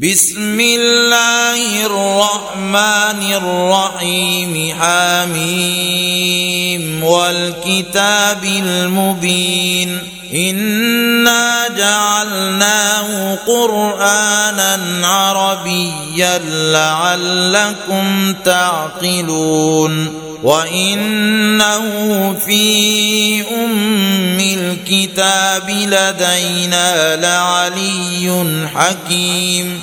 بسم الله الرحمن الرحيم. حميم. والكتاب المبين. انا جعلناه قرانا عربيا لعلكم تعقلون وانه في ام الكتاب لدينا لعلي حكيم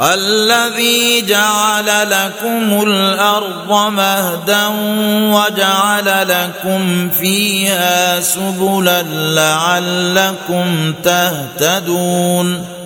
الذي جعل لكم الأرض مهدا وجعل لكم فيها سبلا لعلكم تهتدون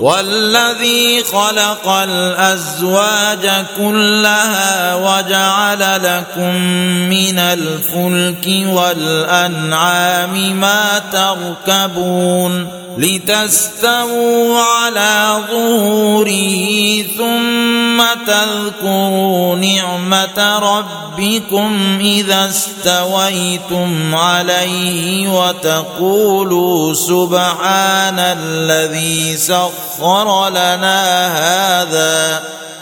والذي خلق الأزواج كلها وجعل لكم من الفلك والأنعام ما تركبون لتستووا على ظهوره ثم تذكروا نعمة ربكم إذا استويتم عليه وتقولوا سبحان الذي سخر لنا هذا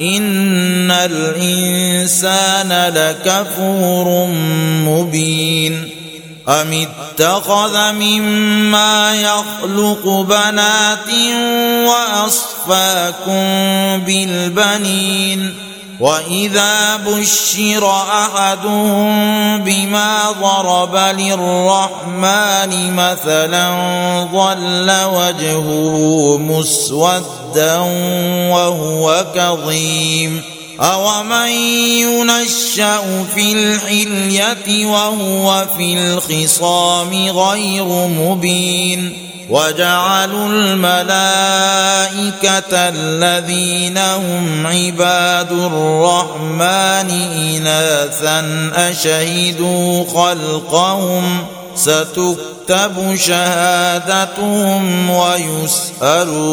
ان الانسان لكفور مبين ام اتخذ مما يخلق بنات واصفاكم بالبنين واذا بشر احدهم بما ضرب للرحمن مثلا ظل وجهه مسودا وهو كظيم أومن ينشأ في الحلية وهو في الخصام غير مبين وجعلوا الملائكة الذين هم عباد الرحمن إناثا أشهدوا خلقهم ستكتب شهادتهم ويسألون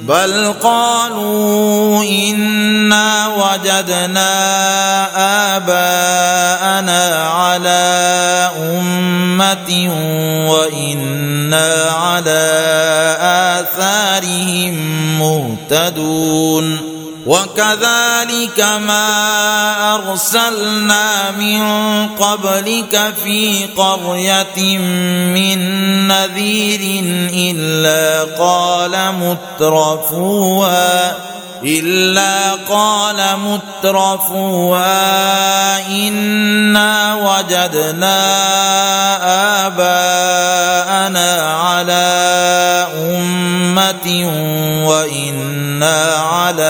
بل قالوا إنا وجدنا آباءنا على أمة وإنا على آثارهم مهتدون وكذلك ما أرسلنا من قبلك في قرية من نذير إلا قال مترفوها إلا قال مترفوها إنا وجدنا آباءنا على أمة وإنا على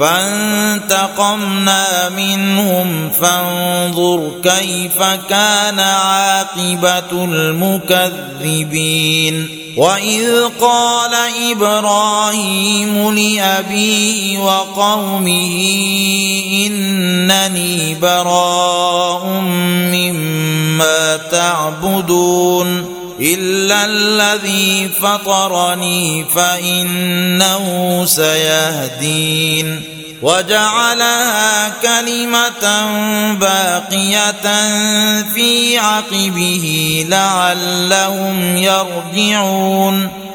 فانتقمنا منهم فانظر كيف كان عاقبة المكذبين. وإذ قال إبراهيم لأبيه وقومه إنني براء مما تعبدون. إلا الذي فطرني فإنه سيهدين. وجعلها كلمة باقية في عقبه لعلهم يرجعون.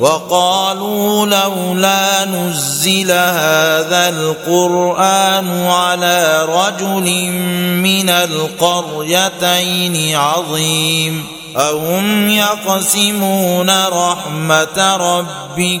وقالوا لولا نزل هذا القرآن على رجل من القريتين عظيم. اهم يقسمون رحمه ربك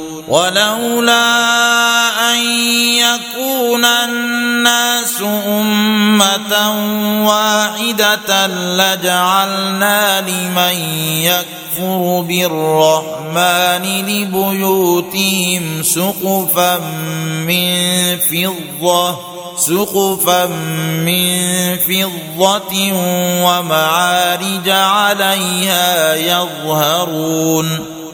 ولولا أن يكون الناس أمة واحدة لجعلنا لمن يكفر بالرحمن لبيوتهم سقفا من فضة سقفا من فضة ومعارج عليها يظهرون.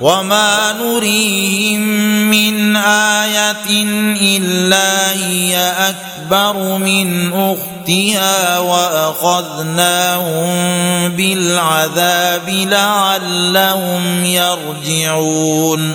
وما نريهم من إيه الا هي اكبر من اختها واخذناهم بالعذاب لعلهم يرجعون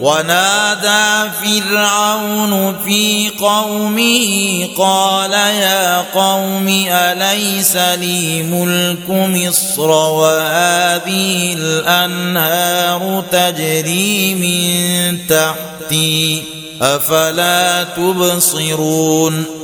ونادى فرعون في قومه قال يا قوم أليس لي ملك مصر وهذه الأنهار تجري من تحتي أفلا تبصرون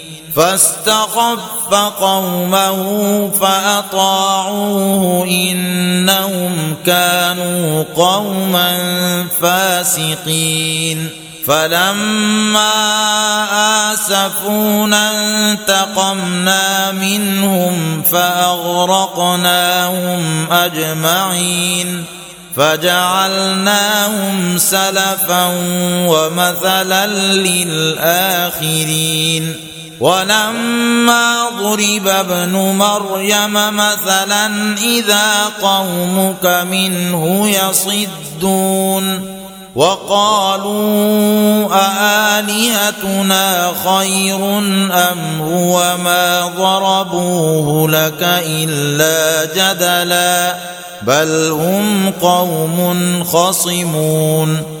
فاستخف قومه فأطاعوه إنهم كانوا قوما فاسقين. فلما آسفونا انتقمنا منهم فأغرقناهم أجمعين. فجعلناهم سلفا ومثلا للآخرين. ولما ضرب ابن مريم مثلا إذا قومك منه يصدون وقالوا أآلهتنا خير أم هو ما ضربوه لك إلا جدلا بل هم قوم خصمون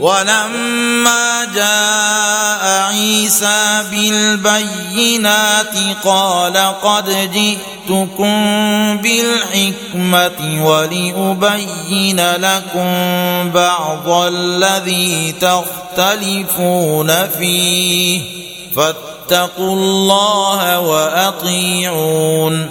ولما جاء عيسى بالبينات قال قد جئتكم بالحكمة ولأبين لكم بعض الذي تختلفون فيه فاتقوا الله وأطيعون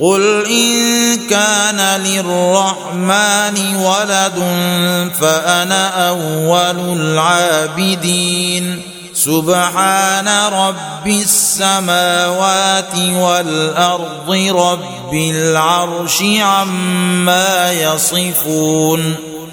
قل إن كان للرحمن ولد فأنا أول العابدين سبحان رب السماوات والارض رب العرش عما يصفون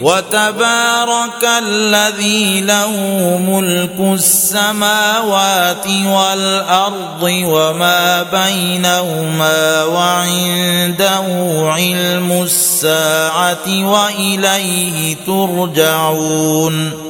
وتبارك الذي له ملك السماوات والأرض وما بينهما وعنده علم الساعة وإليه ترجعون.